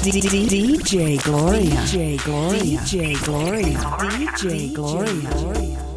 DJ Gloria. DJ Gloria. DJ Gloria. DJ Gloria.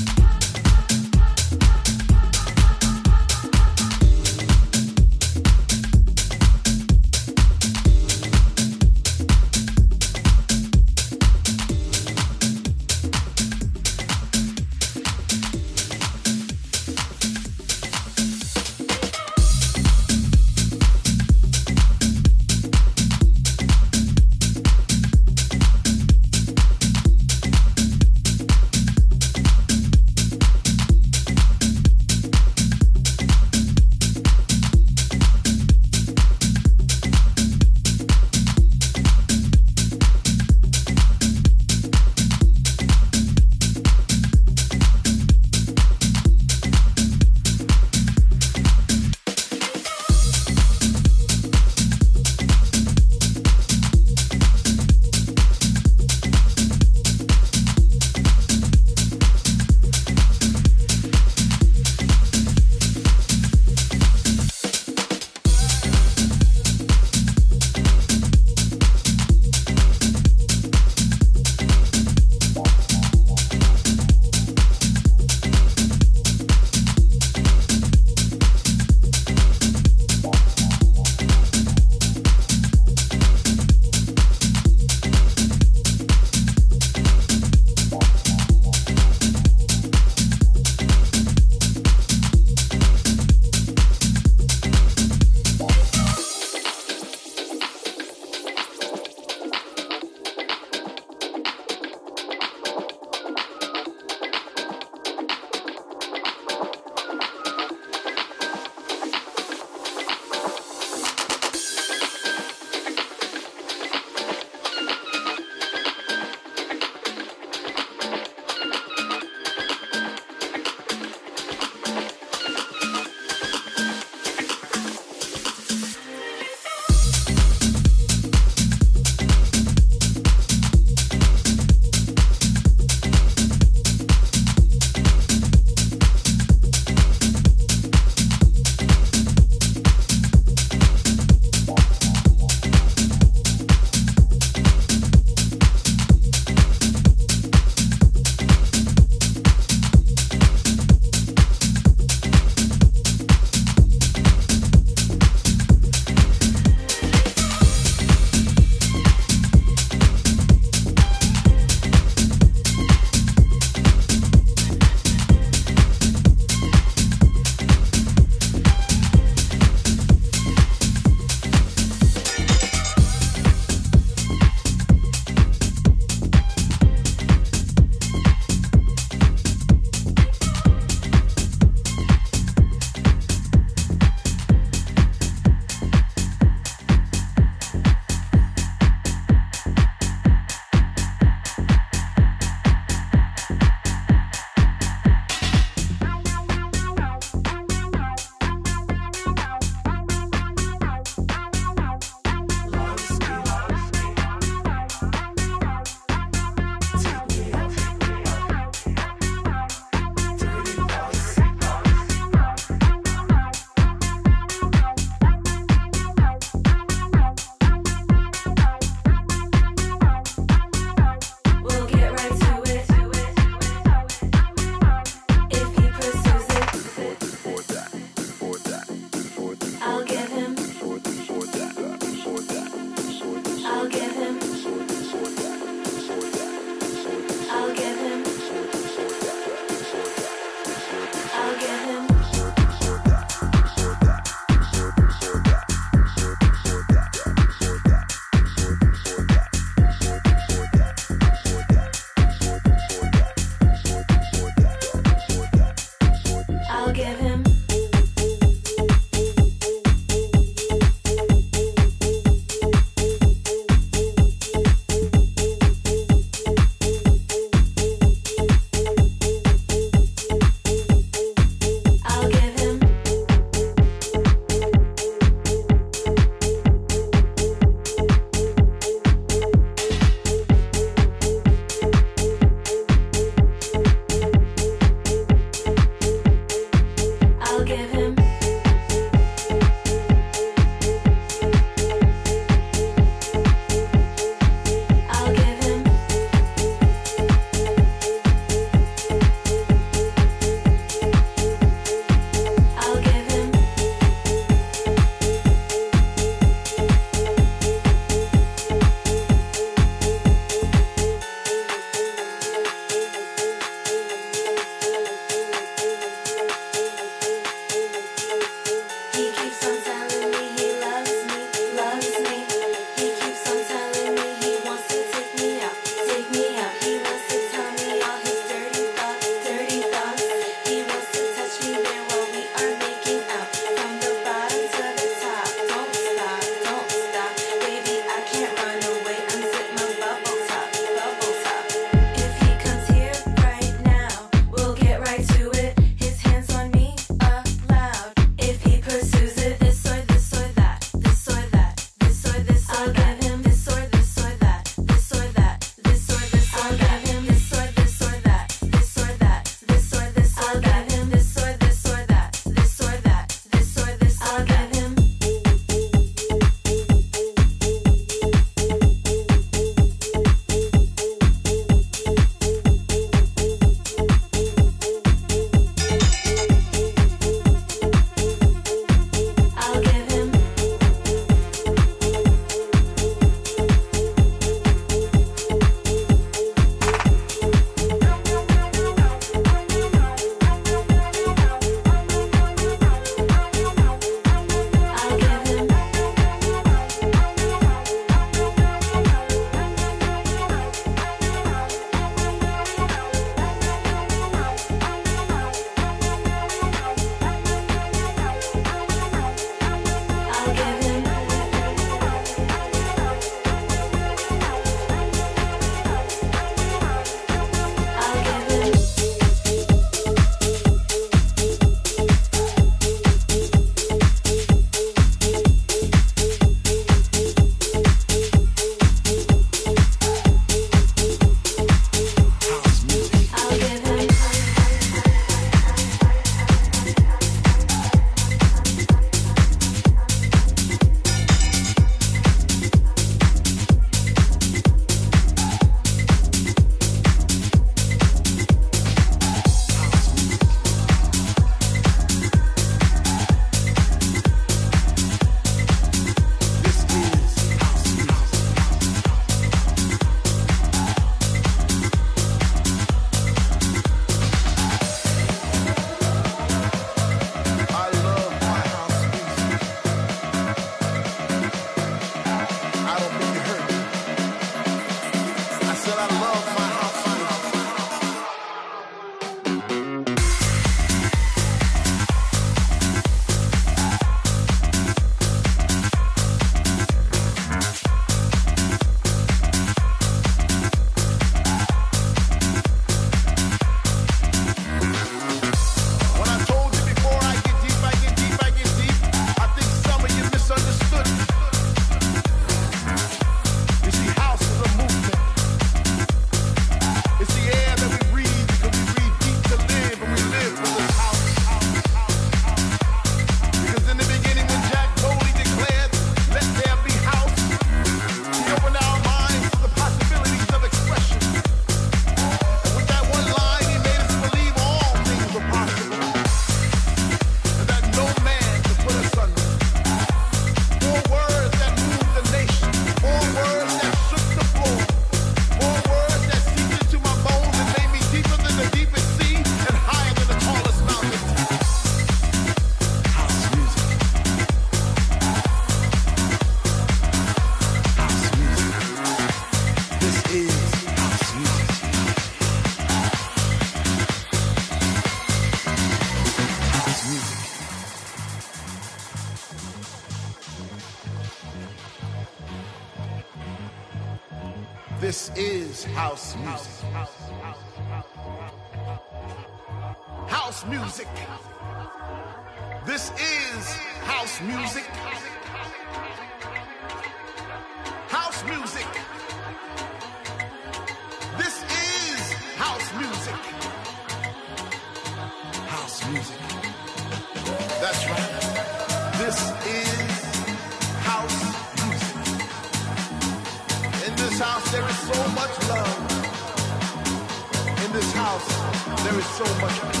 So much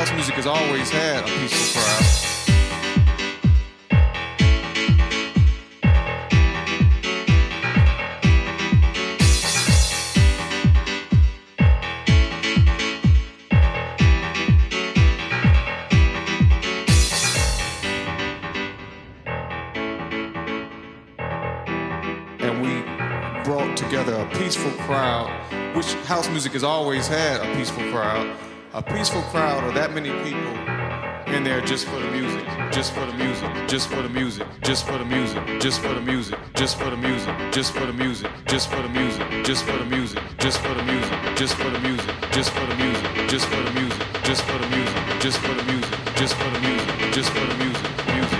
House music has always had a peaceful crowd. And we brought together a peaceful crowd, which house music has always had a peaceful crowd, a peaceful crowd of that many people in there just for the music, just for the music, just for the music, just for the music, just for the music, just for the music, just for the music, just for the music, just for the music, just for the music, just for the music, just for the music, just for the music, just for the music, just for the music, just for the music, just for the music, music,